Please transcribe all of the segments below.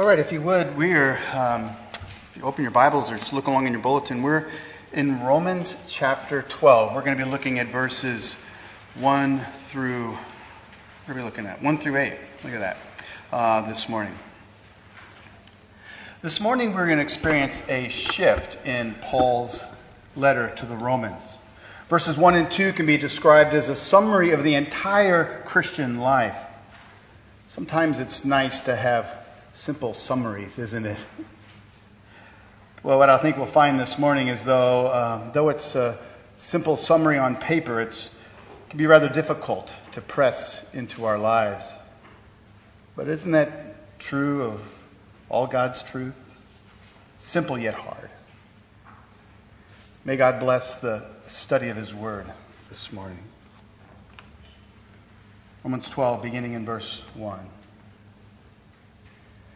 All right, if you would, we're, um, if you open your Bibles or just look along in your bulletin, we're in Romans chapter 12. We're going to be looking at verses 1 through, what are we looking at? 1 through 8. Look at that uh, this morning. This morning, we're going to experience a shift in Paul's letter to the Romans. Verses 1 and 2 can be described as a summary of the entire Christian life. Sometimes it's nice to have simple summaries, isn't it? Well, what I think we'll find this morning is though, uh, though it's a simple summary on paper, it's, it can be rather difficult to press into our lives. But isn't that true of all God's truth? Simple yet hard. May God bless the study of His Word this morning. Romans 12, beginning in verse 1.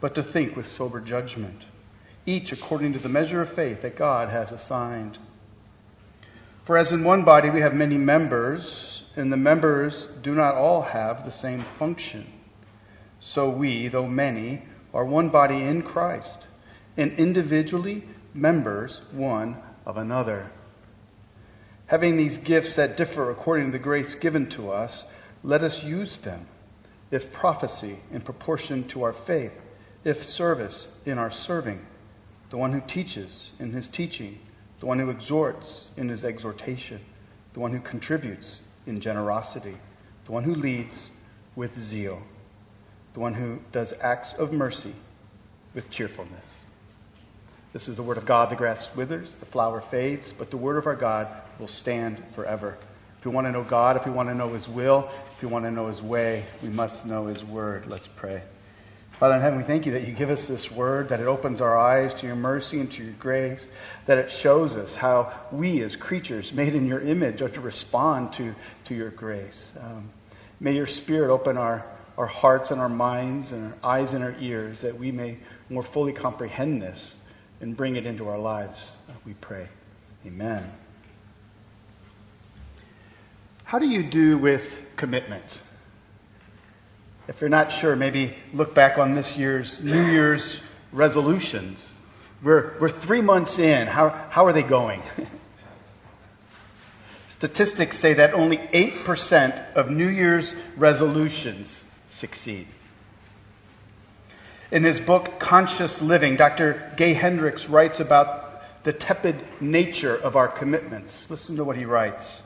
but to think with sober judgment, each according to the measure of faith that God has assigned. For as in one body we have many members, and the members do not all have the same function, so we, though many, are one body in Christ, and individually members one of another. Having these gifts that differ according to the grace given to us, let us use them, if prophecy in proportion to our faith if service in our serving, the one who teaches in his teaching, the one who exhorts in his exhortation, the one who contributes in generosity, the one who leads with zeal, the one who does acts of mercy with cheerfulness. This is the word of God. The grass withers, the flower fades, but the word of our God will stand forever. If we want to know God, if we want to know his will, if we want to know his way, we must know his word. Let's pray. Father in heaven, we thank you that you give us this word, that it opens our eyes to your mercy and to your grace, that it shows us how we, as creatures made in your image, are to respond to, to your grace. Um, may your spirit open our, our hearts and our minds and our eyes and our ears that we may more fully comprehend this and bring it into our lives. We pray. Amen. How do you do with commitment? If you're not sure, maybe look back on this year's New Year's resolutions. We're, we're three months in. How, how are they going? Statistics say that only 8% of New Year's resolutions succeed. In his book, Conscious Living, Dr. Gay Hendricks writes about the tepid nature of our commitments. Listen to what he writes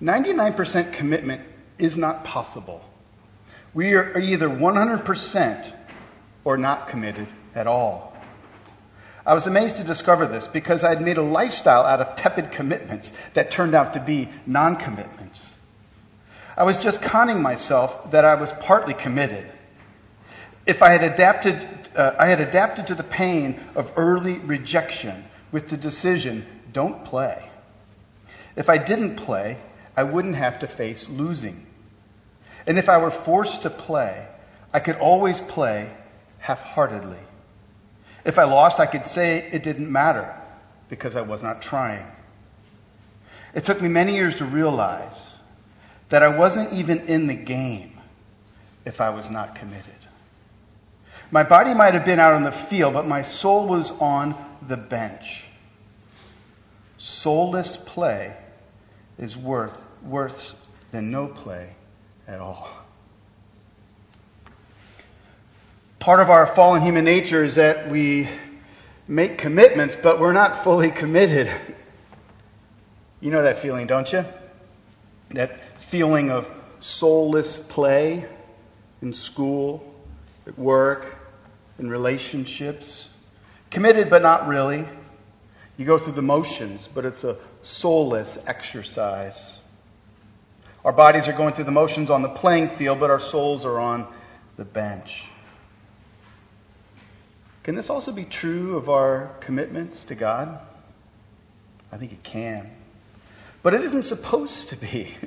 99% commitment is not possible we are either 100% or not committed at all. I was amazed to discover this because I'd made a lifestyle out of tepid commitments that turned out to be non commitments. I was just conning myself that I was partly committed. If I had adapted, uh, I had adapted to the pain of early rejection with the decision, don't play. If I didn't play, I wouldn't have to face losing. And if I were forced to play, I could always play half heartedly. If I lost, I could say it didn't matter because I was not trying. It took me many years to realize that I wasn't even in the game if I was not committed. My body might have been out on the field, but my soul was on the bench. Soulless play is worth worse than no play at all. Part of our fallen human nature is that we make commitments, but we're not fully committed. You know that feeling, don't you? That feeling of soulless play in school, at work, in relationships. Committed, but not really. You go through the motions, but it's a soulless exercise. Our bodies are going through the motions on the playing field, but our souls are on the bench. Can this also be true of our commitments to God? I think it can. But it isn't supposed to be.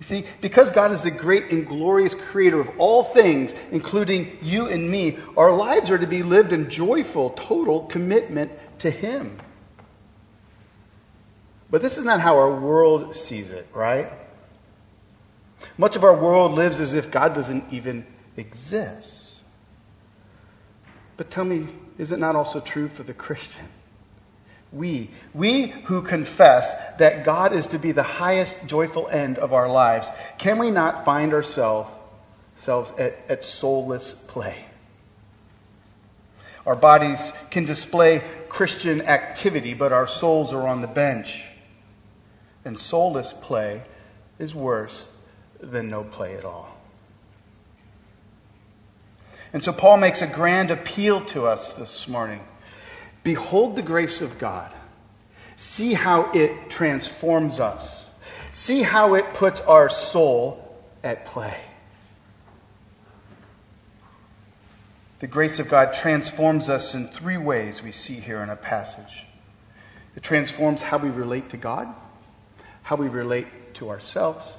You see, because God is the great and glorious creator of all things, including you and me, our lives are to be lived in joyful, total commitment to Him. But this is not how our world sees it, right? Much of our world lives as if God doesn't even exist. But tell me, is it not also true for the Christian? We, we who confess that God is to be the highest joyful end of our lives, can we not find ourselves, at, at soulless play? Our bodies can display Christian activity, but our souls are on the bench. And soulless play is worse than no play at all. And so Paul makes a grand appeal to us this morning. Behold the grace of God. See how it transforms us. See how it puts our soul at play. The grace of God transforms us in three ways we see here in a passage. It transforms how we relate to God, how we relate to ourselves,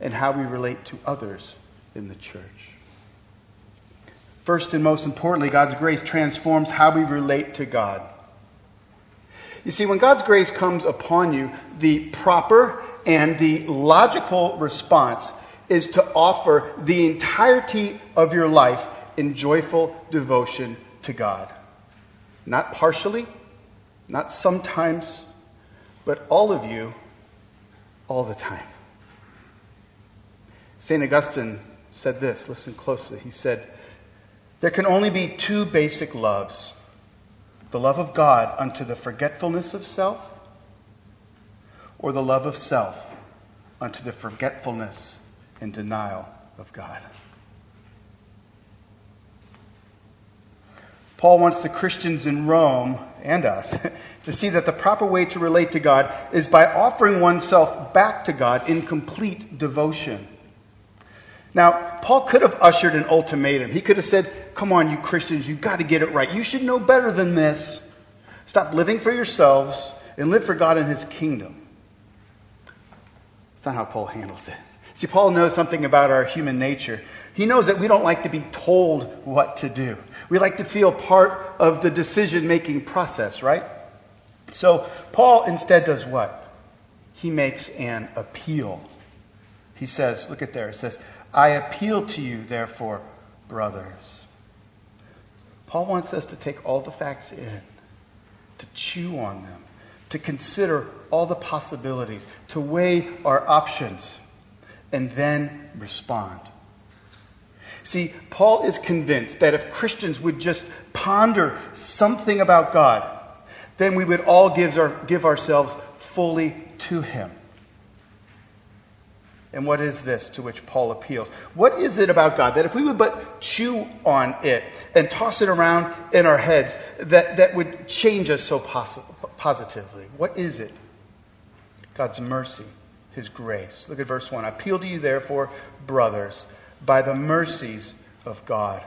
and how we relate to others in the church. First and most importantly, God's grace transforms how we relate to God. You see, when God's grace comes upon you, the proper and the logical response is to offer the entirety of your life in joyful devotion to God. Not partially, not sometimes, but all of you, all the time. St. Augustine said this, listen closely. He said, There can only be two basic loves the love of God unto the forgetfulness of self, or the love of self unto the forgetfulness and denial of God. Paul wants the Christians in Rome and us to see that the proper way to relate to God is by offering oneself back to God in complete devotion. Now, Paul could have ushered an ultimatum. He could have said, Come on, you Christians, you've got to get it right. You should know better than this. Stop living for yourselves and live for God and his kingdom. That's not how Paul handles it. See, Paul knows something about our human nature. He knows that we don't like to be told what to do. We like to feel part of the decision making process, right? So, Paul instead does what? He makes an appeal. He says, look at there, it says, I appeal to you, therefore, brothers. Paul wants us to take all the facts in, to chew on them, to consider all the possibilities, to weigh our options, and then respond. See, Paul is convinced that if Christians would just ponder something about God, then we would all give, our, give ourselves fully to Him. And what is this to which Paul appeals? What is it about God that if we would but chew on it and toss it around in our heads, that, that would change us so posi- positively? What is it? God's mercy, His grace. Look at verse 1. I appeal to you, therefore, brothers, by the mercies of God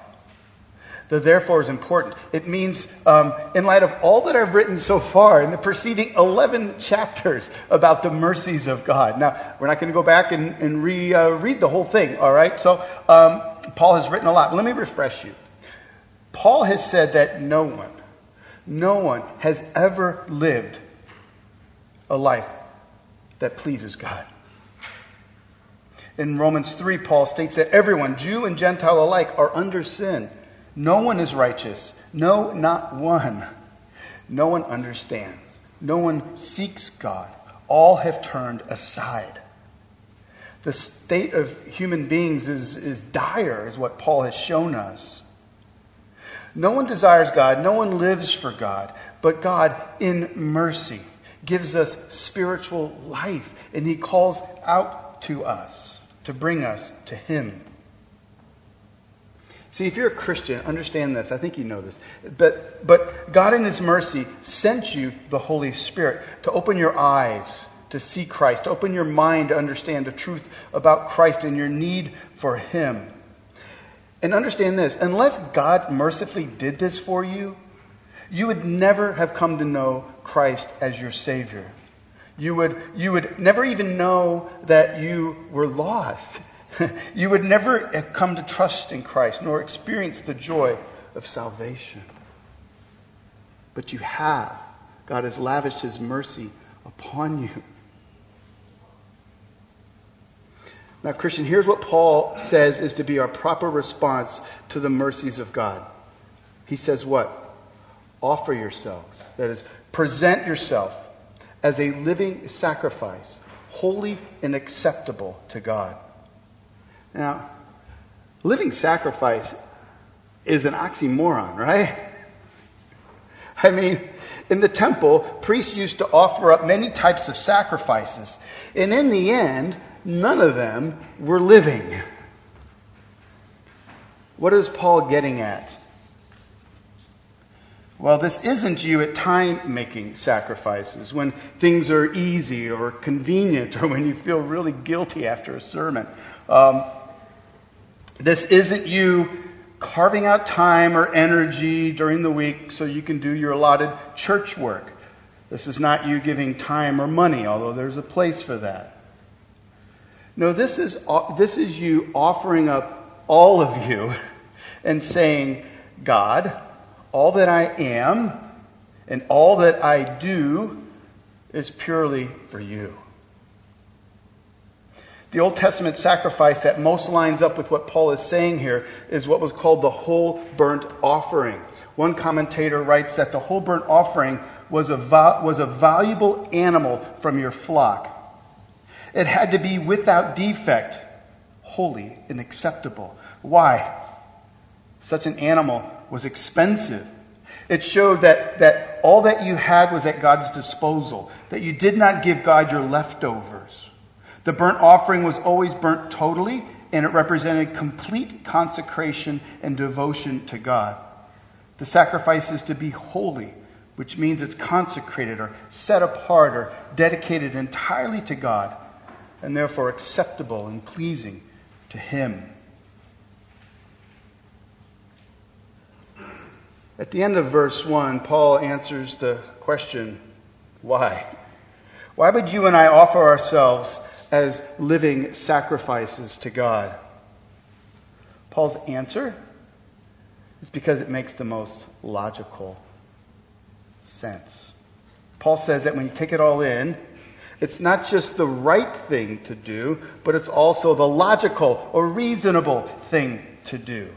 the therefore is important. It means, um, in light of all that I've written so far in the preceding 11 chapters about the mercies of God. Now, we're not going to go back and, and re, uh, read the whole thing, all right? So, um, Paul has written a lot. Let me refresh you. Paul has said that no one, no one has ever lived a life that pleases God. In Romans 3, Paul states that everyone, Jew and Gentile alike, are under sin. No one is righteous. No, not one. No one understands. No one seeks God. All have turned aside. The state of human beings is, is dire, is what Paul has shown us. No one desires God, no one lives for God, but God, in mercy, gives us spiritual life, and He calls out to us to bring us to Him. See, if you're a Christian, understand this. I think you know this. But, but God, in His mercy, sent you the Holy Spirit to open your eyes to see Christ, to open your mind to understand the truth about Christ and your need for Him. And understand this unless God mercifully did this for you, you would never have come to know Christ as your Savior. You would, you would never even know that you were lost. you would never have come to trust in Christ nor experience the joy of salvation. But you have. God has lavished His mercy upon you. Now, Christian, here's what Paul says is to be our proper response to the mercies of God. He says, What? Offer yourselves. That is, present yourself as a living sacrifice, holy and acceptable to God. Now, living sacrifice is an oxymoron, right? I mean, in the temple, priests used to offer up many types of sacrifices. And in the end, none of them were living. What is Paul getting at? Well, this isn't you at time making sacrifices, when things are easy or convenient, or when you feel really guilty after a sermon. Um, this isn't you carving out time or energy during the week so you can do your allotted church work. This is not you giving time or money, although there's a place for that. No, this is, this is you offering up all of you and saying, God, all that I am and all that I do is purely for you. The Old Testament sacrifice that most lines up with what Paul is saying here is what was called the whole burnt offering. One commentator writes that the whole burnt offering was a, was a valuable animal from your flock. It had to be without defect, holy and acceptable. Why? Such an animal was expensive. It showed that, that all that you had was at God's disposal, that you did not give God your leftovers. The burnt offering was always burnt totally, and it represented complete consecration and devotion to God. The sacrifice is to be holy, which means it's consecrated or set apart or dedicated entirely to God, and therefore acceptable and pleasing to Him. At the end of verse 1, Paul answers the question why? Why would you and I offer ourselves as living sacrifices to God? Paul's answer is because it makes the most logical sense. Paul says that when you take it all in, it's not just the right thing to do, but it's also the logical or reasonable thing to do.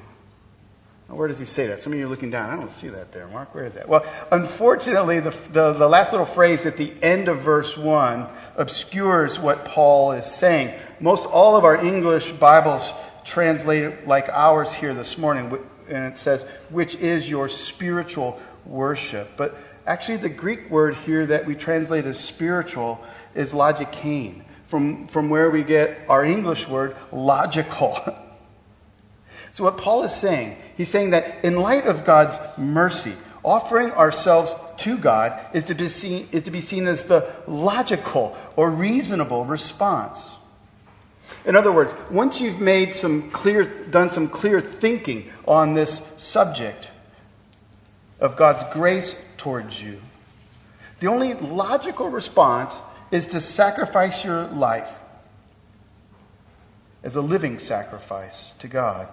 Where does he say that? Some of you are looking down. I don't see that there, Mark. Where is that? Well, unfortunately, the, the, the, last little phrase at the end of verse 1 obscures what Paul is saying. Most all of our English Bibles translate it like ours here this morning, and it says, which is your spiritual worship. But actually, the Greek word here that we translate as spiritual is logikein, from, from where we get our English word logical. So, what Paul is saying, he's saying that in light of God's mercy, offering ourselves to God is to be seen, is to be seen as the logical or reasonable response. In other words, once you've made some clear, done some clear thinking on this subject of God's grace towards you, the only logical response is to sacrifice your life as a living sacrifice to God.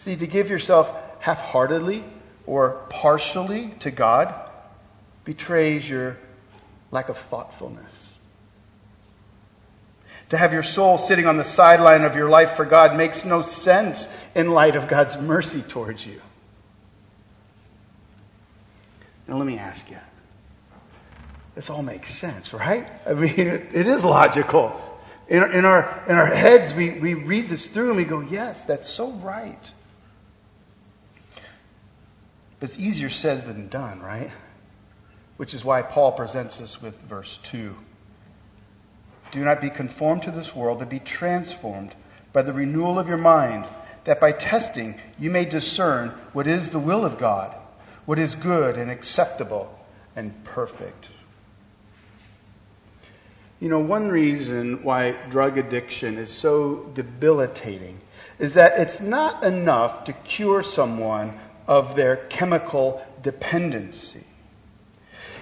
See, to give yourself half heartedly or partially to God betrays your lack of thoughtfulness. To have your soul sitting on the sideline of your life for God makes no sense in light of God's mercy towards you. Now, let me ask you. This all makes sense, right? I mean, it, it is logical. In, in, our, in our heads, we, we read this through and we go, yes, that's so right. But it's easier said than done, right? Which is why Paul presents us with verse 2. Do not be conformed to this world, but be transformed by the renewal of your mind, that by testing you may discern what is the will of God, what is good and acceptable and perfect. You know, one reason why drug addiction is so debilitating is that it's not enough to cure someone of their chemical dependency.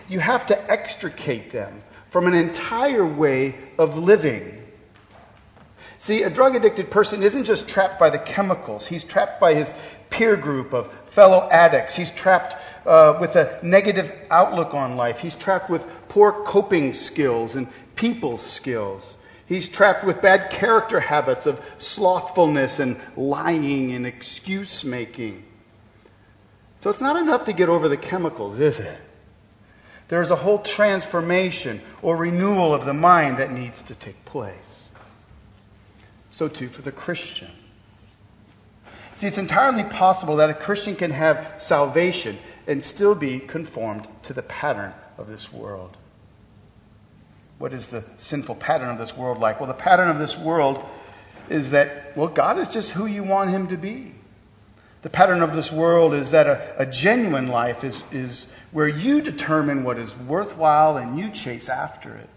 You have to extricate them from an entire way of living. See, a drug addicted person isn't just trapped by the chemicals, he's trapped by his peer group of fellow addicts. He's trapped uh, with a negative outlook on life. He's trapped with poor coping skills and people skills. He's trapped with bad character habits of slothfulness and lying and excuse making. So it's not enough to get over the chemicals, is it? There's a whole transformation or renewal of the mind that needs to take place. So, too, for the Christian. See, it's entirely possible that a Christian can have salvation and still be conformed to the pattern of this world. What is the sinful pattern of this world like? Well, the pattern of this world is that, well, God is just who you want Him to be. The pattern of this world is that a, a genuine life is, is where you determine what is worthwhile and you chase after it.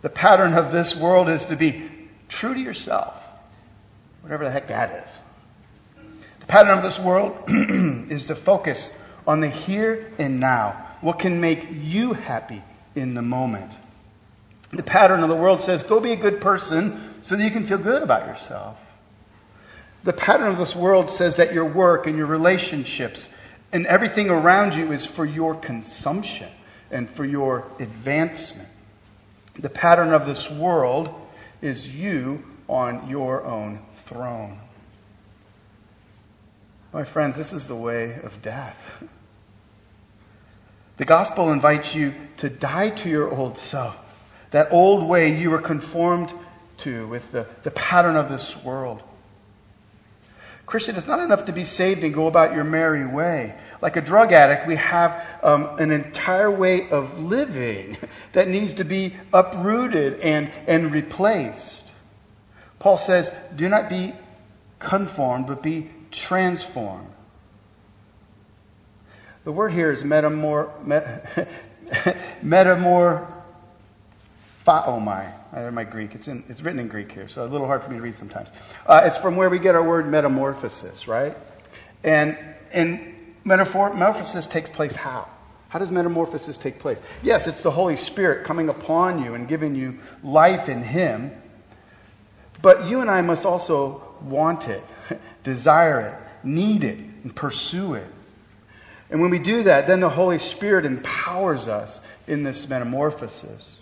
The pattern of this world is to be true to yourself, whatever the heck that is. The pattern of this world is to focus on the here and now, what can make you happy in the moment. The pattern of the world says, go be a good person so that you can feel good about yourself. The pattern of this world says that your work and your relationships and everything around you is for your consumption and for your advancement. The pattern of this world is you on your own throne. My friends, this is the way of death. The gospel invites you to die to your old self that old way you were conformed to with the, the pattern of this world. Christian, it's not enough to be saved and go about your merry way. Like a drug addict, we have um, an entire way of living that needs to be uprooted and, and replaced. Paul says, Do not be conformed, but be transformed. The word here is metamor, met, metamor, Oh my, I my Greek. It's, in, it's written in Greek here, so a little hard for me to read sometimes. Uh, it's from where we get our word metamorphosis, right? And, and metamorphosis takes place how? How does metamorphosis take place? Yes, it's the Holy Spirit coming upon you and giving you life in Him. But you and I must also want it, desire it, need it, and pursue it. And when we do that, then the Holy Spirit empowers us in this metamorphosis.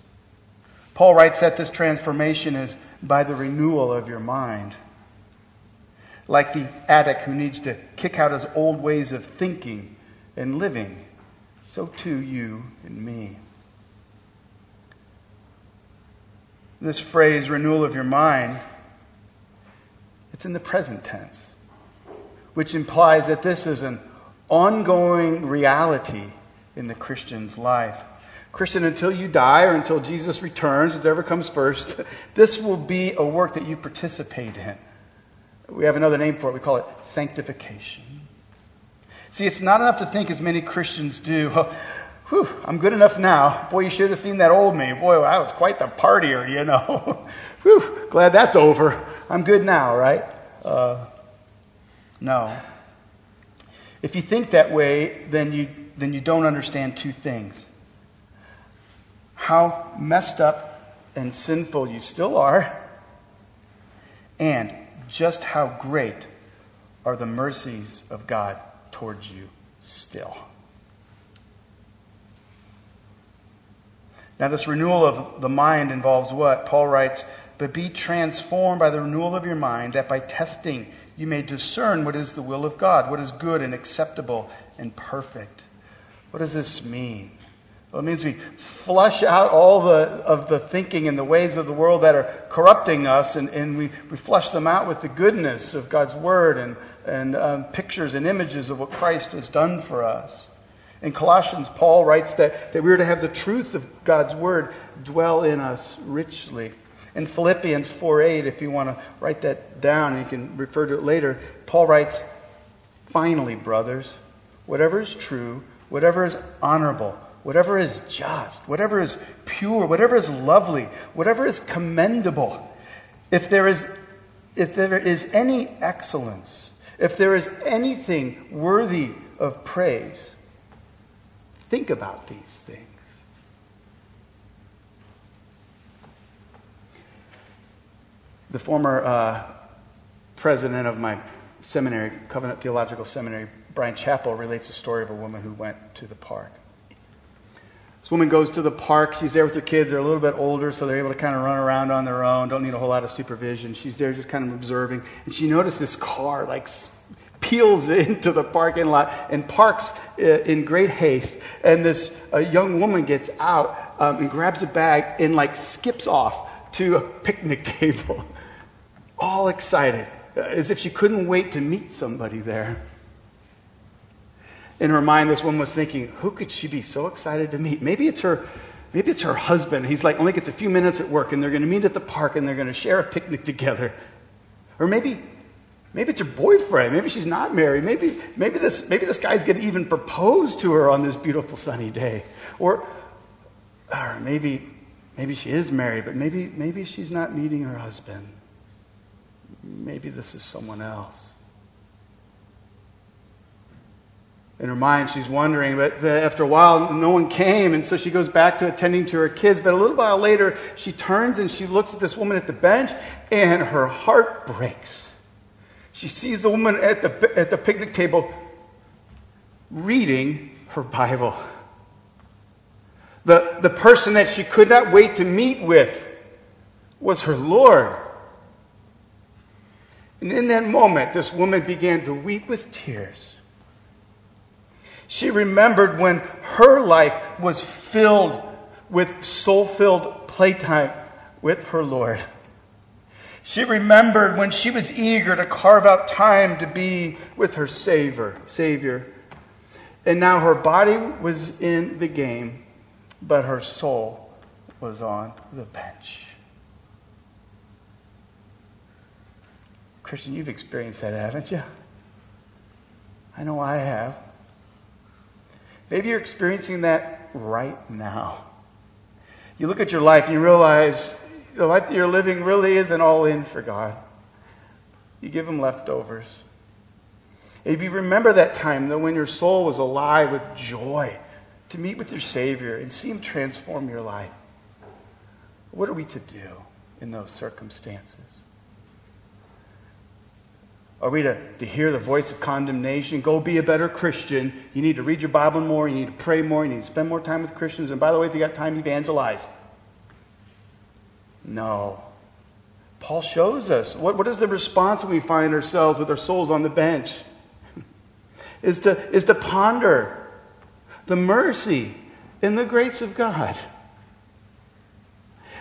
Paul writes that this transformation is by the renewal of your mind. Like the addict who needs to kick out his old ways of thinking and living, so too you and me. This phrase, renewal of your mind, it's in the present tense, which implies that this is an ongoing reality in the Christian's life. Christian, until you die or until Jesus returns, whichever comes first, this will be a work that you participate in. We have another name for it. We call it sanctification. See, it's not enough to think, as many Christians do, whew, I'm good enough now. Boy, you should have seen that old me. Boy, I was quite the partier, you know. whew, glad that's over. I'm good now, right? Uh, no. If you think that way, then you, then you don't understand two things how messed up and sinful you still are, and just how great are the mercies of God towards you still. Now, this renewal of the mind involves what? Paul writes, But be transformed by the renewal of your mind, that by testing you may discern what is the will of God, what is good and acceptable and perfect. What does this mean? Well, it means we flush out all the, of the thinking and the ways of the world that are corrupting us, and, and we, we flush them out with the goodness of God's Word and, and um, pictures and images of what Christ has done for us. In Colossians, Paul writes that, that we are to have the truth of God's Word dwell in us richly. In Philippians 4 8, if you want to write that down, you can refer to it later, Paul writes, Finally, brothers, whatever is true, whatever is honorable, whatever is just, whatever is pure, whatever is lovely, whatever is commendable, if there is if there is any excellence, if there is anything worthy of praise, think about these things. The former uh, president of my seminary, Covenant Theological Seminary, Bryan Chapell, relates a story of a woman who went to the park. This woman goes to the park. She's there with her kids. They're a little bit older, so they're able to kind of run around on their own. Don't need a whole lot of supervision. She's there just kind of observing. And she noticed this car like peels into the parking lot and parks uh, in great haste. And this uh, young woman gets out um, and grabs a bag and like skips off to a picnic table, all excited, uh, as if she couldn't wait to meet somebody there in her mind, this woman was thinking, who could she be so excited to meet? Maybe it's her, maybe it's her husband. He's like only gets a few minutes at work and they're going to meet at the park and they're going to share a picnic together. Or maybe, maybe it's her boyfriend. Maybe she's not married. Maybe, maybe this, maybe this guy's going to even propose to her on this beautiful sunny day. Or, or maybe, maybe she is married, but maybe, maybe she's not meeting her husband. Maybe this is someone else. In her mind, she's wondering, but the, after a while, no one came, and so she goes back to attending to her kids. But a little while later, she turns and she looks at this woman at the bench, and her heart breaks. She sees the woman at the, at the picnic table reading her Bible. The, the person that she could not wait to meet with was her Lord. And in that moment, this woman began to weep with tears. She remembered when her life was filled with soul filled playtime with her Lord. She remembered when she was eager to carve out time to be with her Savior, Savior. And now her body was in the game, but her soul was on the bench. Christian, you've experienced that, haven't you? I know I have. Maybe you're experiencing that right now. You look at your life and you realize the life that you're living really isn't all in for God. You give Him leftovers. If you remember that time, though, when your soul was alive with joy to meet with your Savior and see Him transform your life, what are we to do in those circumstances? Are we to, to hear the voice of condemnation? Go be a better Christian. You need to read your Bible more. You need to pray more. You need to spend more time with Christians. And by the way, if you got time, evangelize. No. Paul shows us. What, what is the response when we find ourselves with our souls on the bench? is, to, is to ponder the mercy and the grace of God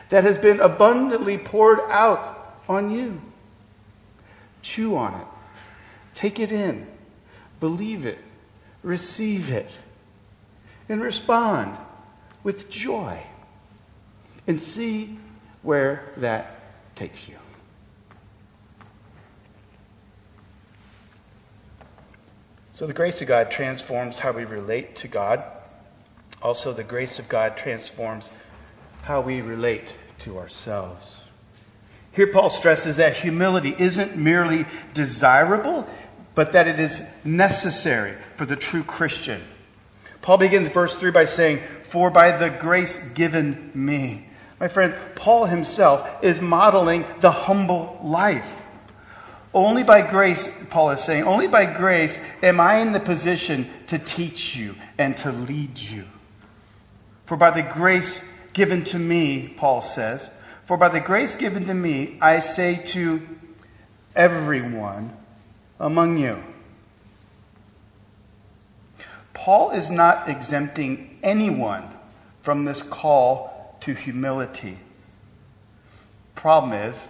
that has been abundantly poured out on you. Chew on it. Take it in. Believe it. Receive it. And respond with joy. And see where that takes you. So, the grace of God transforms how we relate to God. Also, the grace of God transforms how we relate to ourselves. Here, Paul stresses that humility isn't merely desirable, but that it is necessary for the true Christian. Paul begins verse 3 by saying, For by the grace given me. My friends, Paul himself is modeling the humble life. Only by grace, Paul is saying, only by grace am I in the position to teach you and to lead you. For by the grace given to me, Paul says, for by the grace given to me, I say to everyone among you. Paul is not exempting anyone from this call to humility. Problem is,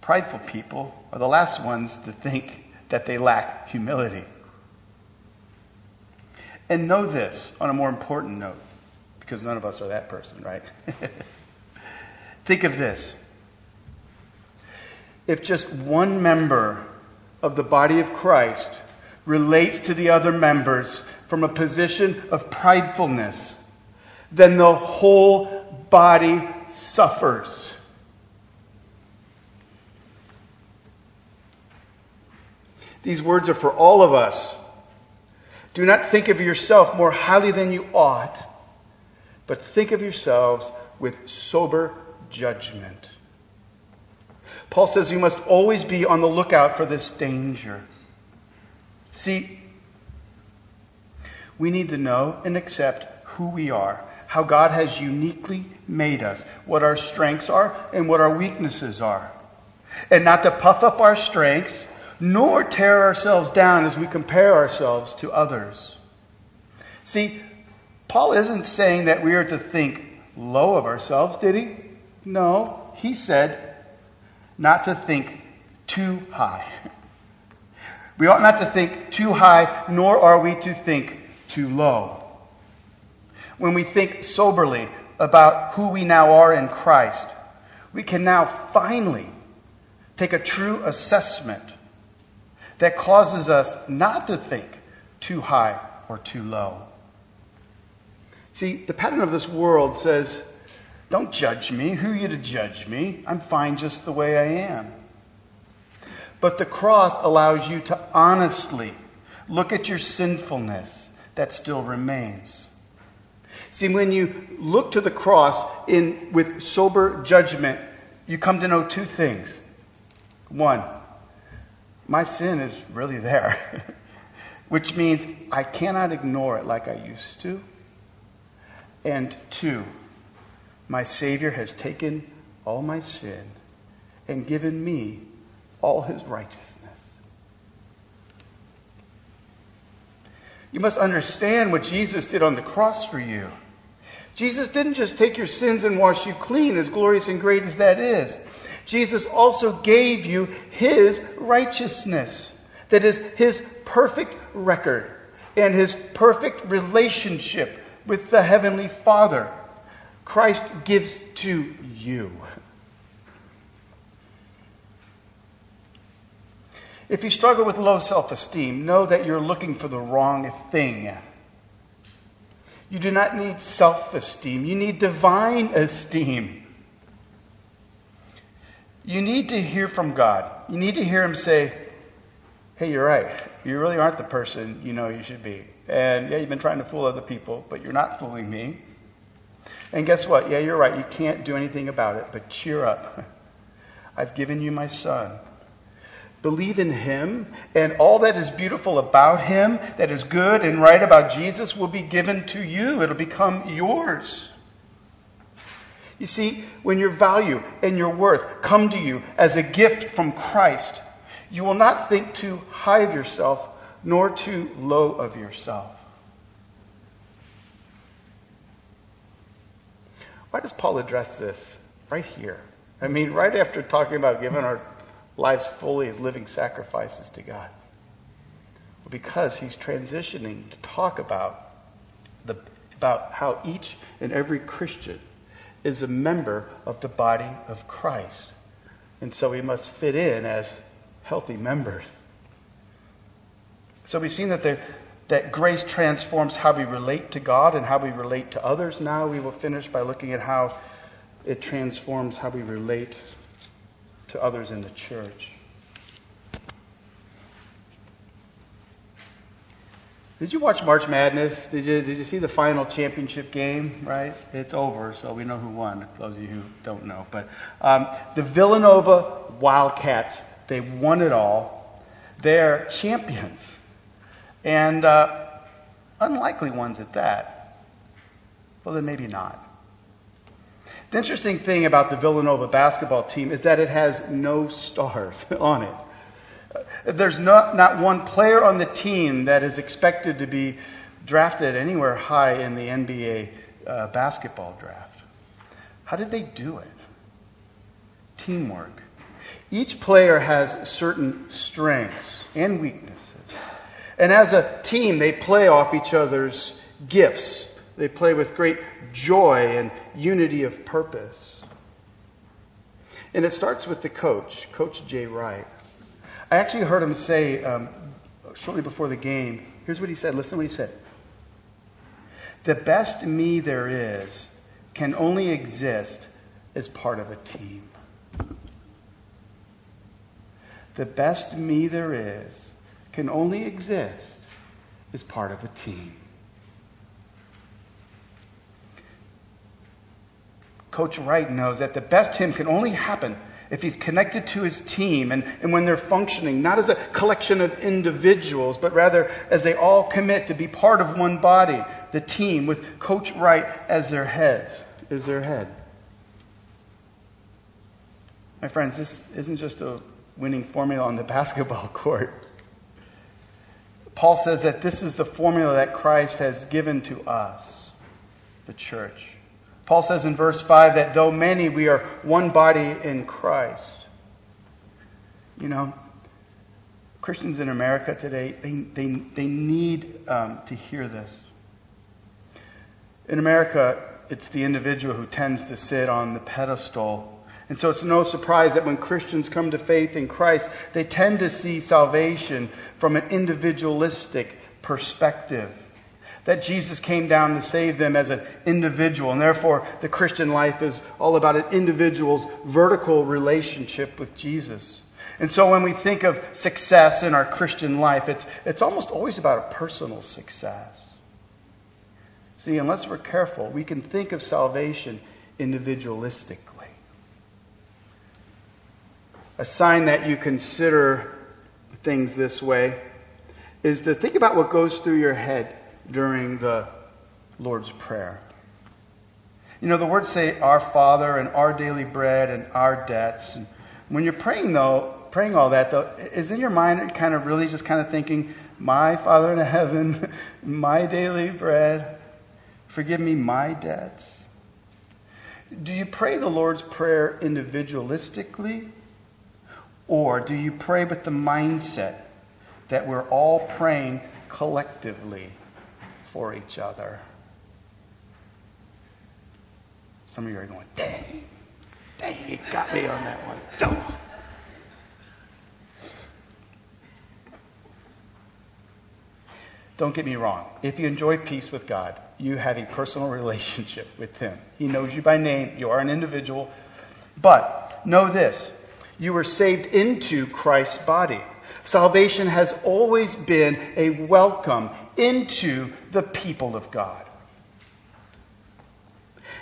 prideful people are the last ones to think that they lack humility. And know this on a more important note, because none of us are that person, right? Think of this. If just one member of the body of Christ relates to the other members from a position of pridefulness, then the whole body suffers. These words are for all of us. Do not think of yourself more highly than you ought, but think of yourselves with sober judgment. Paul says you must always be on the lookout for this danger. See, we need to know and accept who we are, how God has uniquely made us, what our strengths are, and what our weaknesses are. And not to puff up our strengths, nor tear ourselves down as we compare ourselves to others. See, Paul isn't saying that we are to think low of ourselves, did he? No, he said not to think too high. We ought not to think too high, nor are we to think too low. When we think soberly about who we now are in Christ, we can now finally take a true assessment that causes us not to think too high or too low. See, the pattern of this world says, Don't judge me. Who are you to judge me? I'm fine just the way I am. But the cross allows you to honestly look at your sinfulness that still remains. See, when you look to the cross in, with sober judgment, you come to know two things. One, my sin is really there, which means I cannot ignore it like I used to. And two, my Savior has taken all my sin and given me all his righteousness. You must understand what Jesus did on the cross for you. Jesus didn't just take your sins and wash you clean, as glorious and great as that is. Jesus also gave you his righteousness. That is, his perfect record and his perfect relationship with the Heavenly Father. Christ gives to you. If you struggle with low self esteem, know that you're looking for the wrong thing. You do not need self esteem, you need divine esteem. You need to hear from God. You need to hear Him say, Hey, you're right. You really aren't the person you know you should be. And yeah, you've been trying to fool other people, but you're not fooling me. And guess what? Yeah, you're right. You can't do anything about it, but cheer up. I've given you my son. Believe in him, and all that is beautiful about him, that is good and right about Jesus, will be given to you. It'll become yours. You see, when your value and your worth come to you as a gift from Christ, you will not think too high of yourself nor too low of yourself. Why does Paul address this right here? I mean, right after talking about giving our lives fully as living sacrifices to God. Because he's transitioning to talk about, the, about how each and every Christian is a member of the body of Christ. And so we must fit in as healthy members. So we've seen that, the, that grace transforms how we relate to God and how we relate to others. Now we will finish by looking at how it transforms how we relate to others in the church. Did you watch March Madness? Did you, did you see the final championship game? Right? It's over, so we know who won, those of you who don't know. But um, the Villanova Wildcats, they won it all. They're champions. And uh, unlikely ones at that. Well, then maybe not. The interesting thing about the Villanova basketball team is that it has no stars on it. There's not, not one player on the team that is expected to be drafted anywhere high in the NBA uh, basketball draft. How did they do it? Teamwork. Each player has certain strengths and weaknesses. And as a team, they play off each other's gifts. They play with great joy and unity of purpose. And it starts with the coach, Coach Jay Wright. I actually heard him say um, shortly before the game, here's what he said. Listen to what he said. The best me there is can only exist as part of a team. The best me there is can only exist as part of a team. Coach Wright knows that the best hymn can only happen if he's connected to his team and, and when they're functioning, not as a collection of individuals, but rather as they all commit to be part of one body, the team, with Coach Wright as their heads, as their head. My friends, this isn't just a winning formula on the basketball court. Paul says that this is the formula that Christ has given to us, the church. Paul says in verse 5 that though many, we are one body in Christ. You know, Christians in America today, they, they, they need um, to hear this. In America, it's the individual who tends to sit on the pedestal. And so it's no surprise that when Christians come to faith in Christ, they tend to see salvation from an individualistic perspective that Jesus came down to save them as an individual. And therefore, the Christian life is all about an individual's vertical relationship with Jesus. And so when we think of success in our Christian life, it's, it's almost always about a personal success. See, unless we're careful, we can think of salvation individualistically. A sign that you consider things this way is to think about what goes through your head during the Lord's Prayer. You know, the words say our Father and our daily bread and our debts. And when you're praying, though, praying all that, though, is in your mind kind of really just kind of thinking, my Father in heaven, my daily bread, forgive me my debts? Do you pray the Lord's Prayer individualistically? Or do you pray with the mindset that we're all praying collectively for each other. Some of you are going, dang, dang, you got me on that one. Don't. Don't get me wrong. If you enjoy peace with God, you have a personal relationship with Him. He knows you by name, you are an individual. But know this you were saved into Christ's body. Salvation has always been a welcome into the people of God.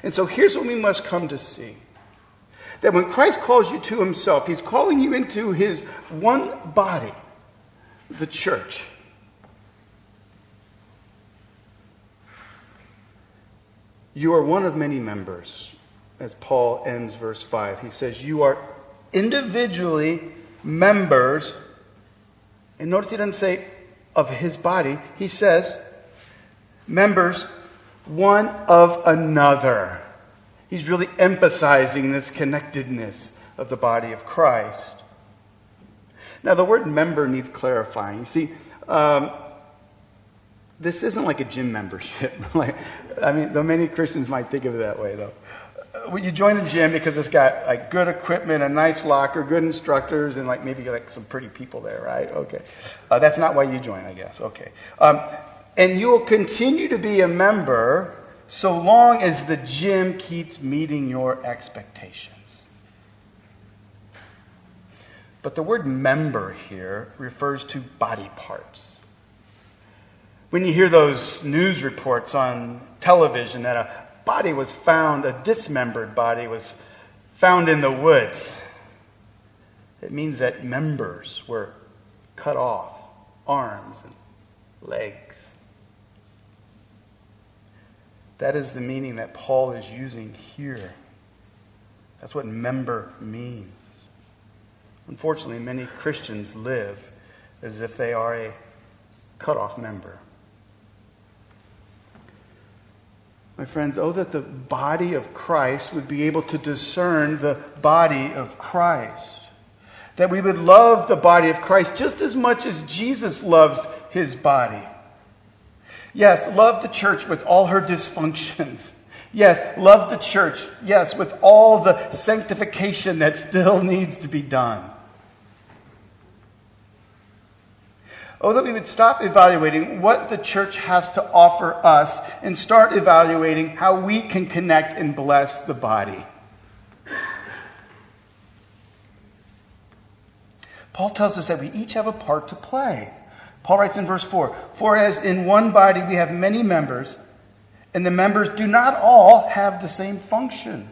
And so here's what we must come to see that when Christ calls you to himself, he's calling you into his one body, the church. You are one of many members, as Paul ends verse 5. He says, You are individually members and notice he doesn't say of his body, he says members one of another. He's really emphasizing this connectedness of the body of Christ. Now, the word member needs clarifying. You see, um, this isn't like a gym membership. like, I mean, though many Christians might think of it that way, though well, you join a gym because it's got like good equipment, a nice locker, good instructors, and like maybe like some pretty people there, right? Okay, uh, that's not why you join, I guess. Okay, um, and you'll continue to be a member so long as the gym keeps meeting your expectations. But the word member here refers to body parts. When you hear those news reports on television that a body was found, a dismembered body was found in the woods. It means that members were cut off arms and legs. That is the meaning that Paul is using here. That's what member means. Unfortunately, many Christians live as if they are a cut off member. My friends, oh, that the body of Christ would be able to discern the body of Christ. That we would love the body of Christ just as much as Jesus loves his body. Yes, love the church with all her dysfunctions. Yes, love the church. Yes, with all the sanctification that still needs to be done. Oh, that we would stop evaluating what the church has to offer us and start evaluating how we can connect and bless the body. Paul tells us that we each have a part to play. Paul writes in verse 4 For as in one body we have many members, and the members do not all have the same function.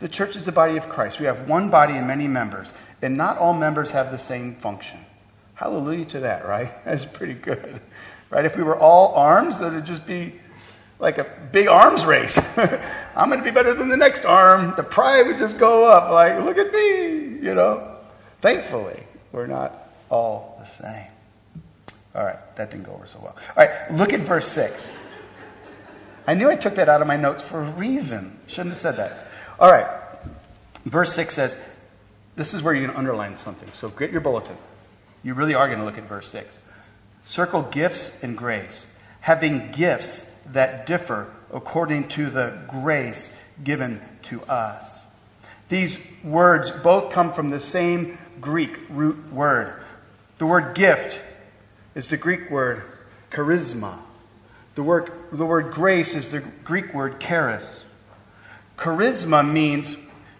The church is the body of Christ. We have one body and many members, and not all members have the same function. Hallelujah to that, right? That's pretty good. Right? If we were all arms, that'd just be like a big arms race. I'm going to be better than the next arm. The pride would just go up, like, look at me, you know. Thankfully, we're not all the same. All right, that didn't go over so well. All right, look at verse 6. I knew I took that out of my notes for a reason. Shouldn't have said that. All right, verse 6 says, this is where you can underline something. So get your bulletin. You really are going to look at verse 6. Circle gifts and grace. Having gifts that differ according to the grace given to us. These words both come from the same Greek root word. The word gift is the Greek word charisma. The word, the word grace is the Greek word charis. Charisma means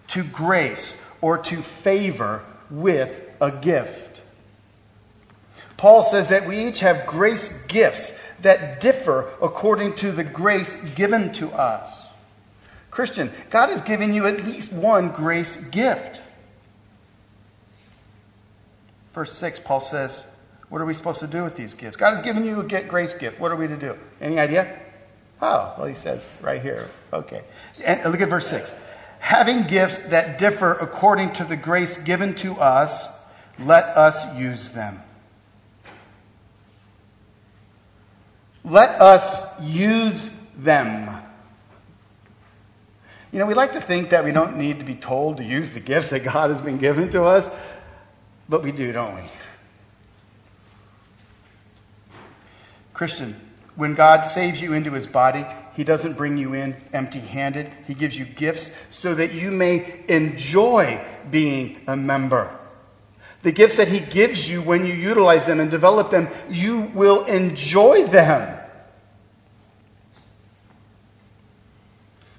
to grace or to favor with a gift. Paul says that we each have grace gifts that differ according to the grace given to us. Christian, God has given you at least one grace gift. Verse 6, Paul says, What are we supposed to do with these gifts? God has given you a grace gift. What are we to do? Any idea? Oh, well, he says right here. Okay. And look at verse 6. Having gifts that differ according to the grace given to us, let us use them. Let us use them. You know, we like to think that we don't need to be told to use the gifts that God has been given to us, but we do, don't we? Christian, when God saves you into his body, he doesn't bring you in empty handed. He gives you gifts so that you may enjoy being a member. The gifts that He gives you when you utilize them and develop them, you will enjoy them.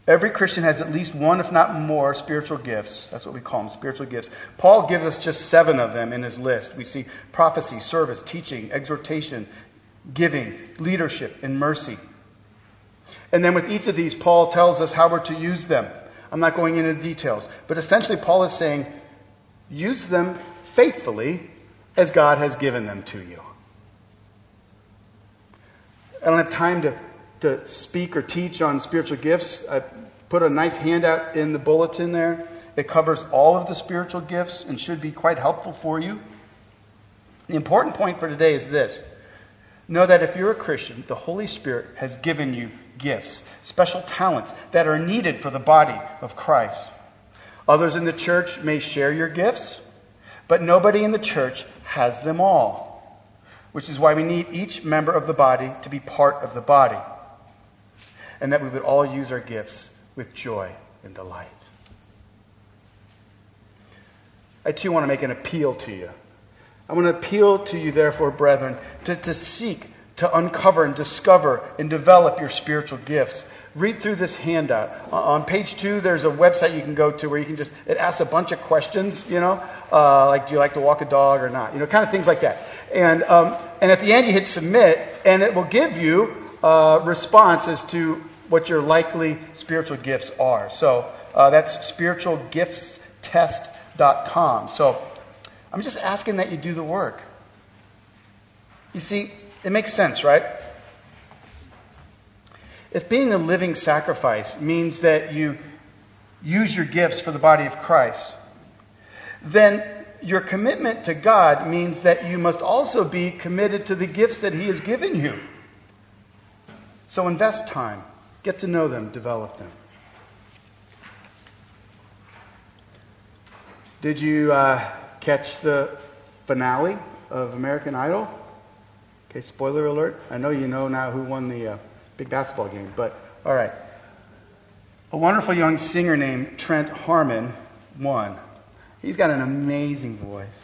Every Christian has at least one, if not more, spiritual gifts. That's what we call them, spiritual gifts. Paul gives us just seven of them in his list. We see prophecy, service, teaching, exhortation, giving, leadership, and mercy. And then with each of these, Paul tells us how we're to use them. I'm not going into details, but essentially, Paul is saying, use them faithfully as God has given them to you. I don't have time to, to speak or teach on spiritual gifts. I put a nice handout in the bulletin there. It covers all of the spiritual gifts and should be quite helpful for you. The important point for today is this Know that if you're a Christian, the Holy Spirit has given you gifts, special talents that are needed for the body of Christ. Others in the church may share your gifts, but nobody in the church has them all, which is why we need each member of the body to be part of the body, and that we would all use our gifts with joy and delight. I too want to make an appeal to you. I want to appeal to you, therefore, brethren, to, to seek to uncover and discover and develop your spiritual gifts read through this handout. On page two, there's a website you can go to where you can just, it asks a bunch of questions, you know, uh, like, do you like to walk a dog or not? You know, kind of things like that. And, um, and at the end, you hit submit, and it will give you a response as to what your likely spiritual gifts are. So uh, that's spiritualgiftstest.com. So I'm just asking that you do the work. You see, it makes sense, right? If being a living sacrifice means that you use your gifts for the body of Christ, then your commitment to God means that you must also be committed to the gifts that He has given you. So invest time, get to know them, develop them. Did you uh, catch the finale of American Idol? Okay, spoiler alert. I know you know now who won the uh, big basketball game. But all right. A wonderful young singer named Trent Harmon won. He's got an amazing voice.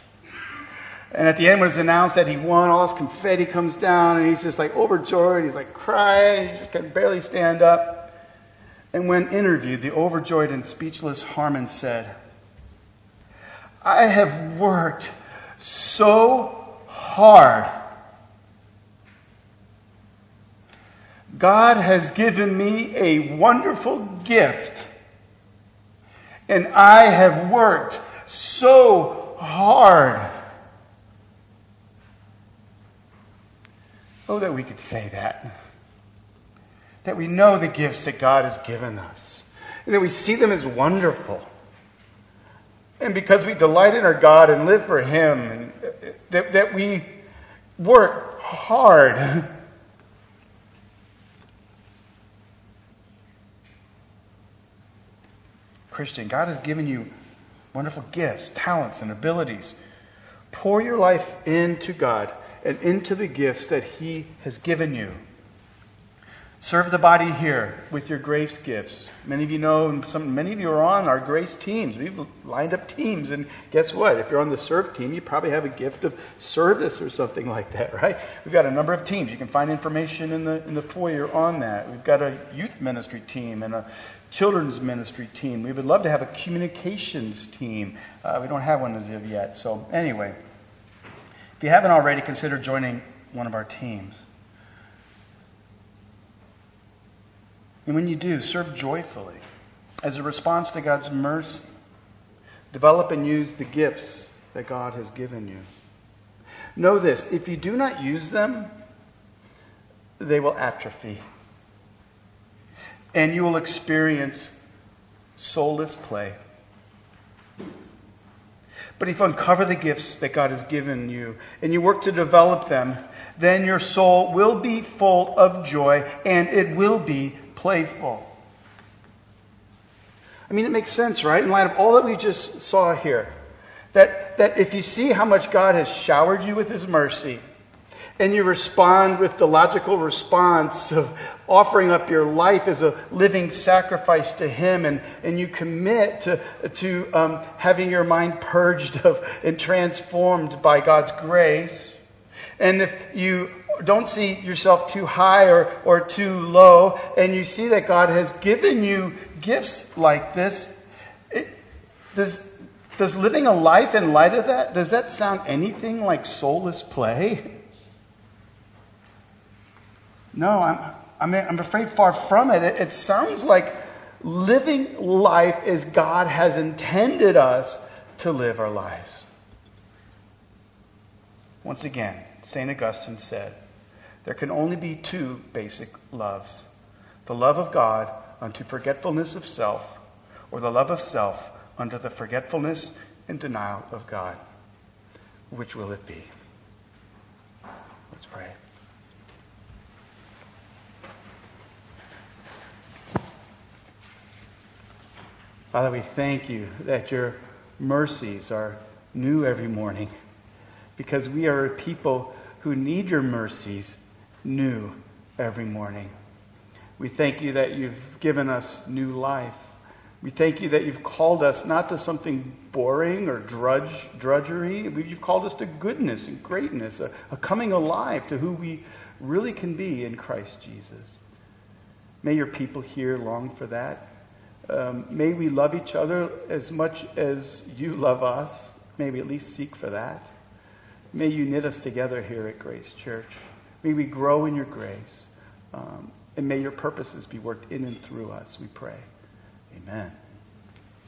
And at the end, when it's announced that he won, all this confetti comes down, and he's just like overjoyed. He's like crying. He just can barely stand up. And when interviewed, the overjoyed and speechless Harmon said, I have worked so hard. God has given me a wonderful gift, and I have worked so hard. Oh, that we could say that. That we know the gifts that God has given us, and that we see them as wonderful. And because we delight in our God and live for Him, and that, that we work hard. Christian, God has given you wonderful gifts, talents, and abilities. Pour your life into God and into the gifts that He has given you. Serve the body here with your grace gifts. Many of you know, some, many of you are on our grace teams. We've lined up teams, and guess what? If you're on the serve team, you probably have a gift of service or something like that, right? We've got a number of teams. You can find information in the in the foyer on that. We've got a youth ministry team and a children's ministry team. We would love to have a communications team. Uh, we don't have one as of yet. So anyway, if you haven't already, consider joining one of our teams. And when you do, serve joyfully as a response to God's mercy. Develop and use the gifts that God has given you. Know this if you do not use them, they will atrophy. And you will experience soulless play. But if you uncover the gifts that God has given you and you work to develop them, then your soul will be full of joy and it will be playful. I mean, it makes sense, right? In light of all that we just saw here. That, that if you see how much God has showered you with His mercy, and you respond with the logical response of offering up your life as a living sacrifice to Him, and, and you commit to, to um, having your mind purged of, and transformed by God's grace, and if you don't see yourself too high or, or too low, and you see that God has given you gifts like this, it, does, does living a life in light of that, does that sound anything like soulless play? No, I'm, I'm, I'm afraid far from it. it. It sounds like living life as God has intended us to live our lives. Once again, St. Augustine said, there can only be two basic loves the love of God unto forgetfulness of self, or the love of self unto the forgetfulness and denial of God. Which will it be? Let's pray. Father, we thank you that your mercies are new every morning because we are a people who need your mercies new every morning. We thank you that you've given us new life. We thank you that you've called us not to something boring or drudge, drudgery. You've called us to goodness and greatness, a, a coming alive to who we really can be in Christ Jesus. May your people here long for that. Um, may we love each other as much as you love us. May we at least seek for that. May you knit us together here at Grace Church. May we grow in your grace. Um, and may your purposes be worked in and through us, we pray. Amen.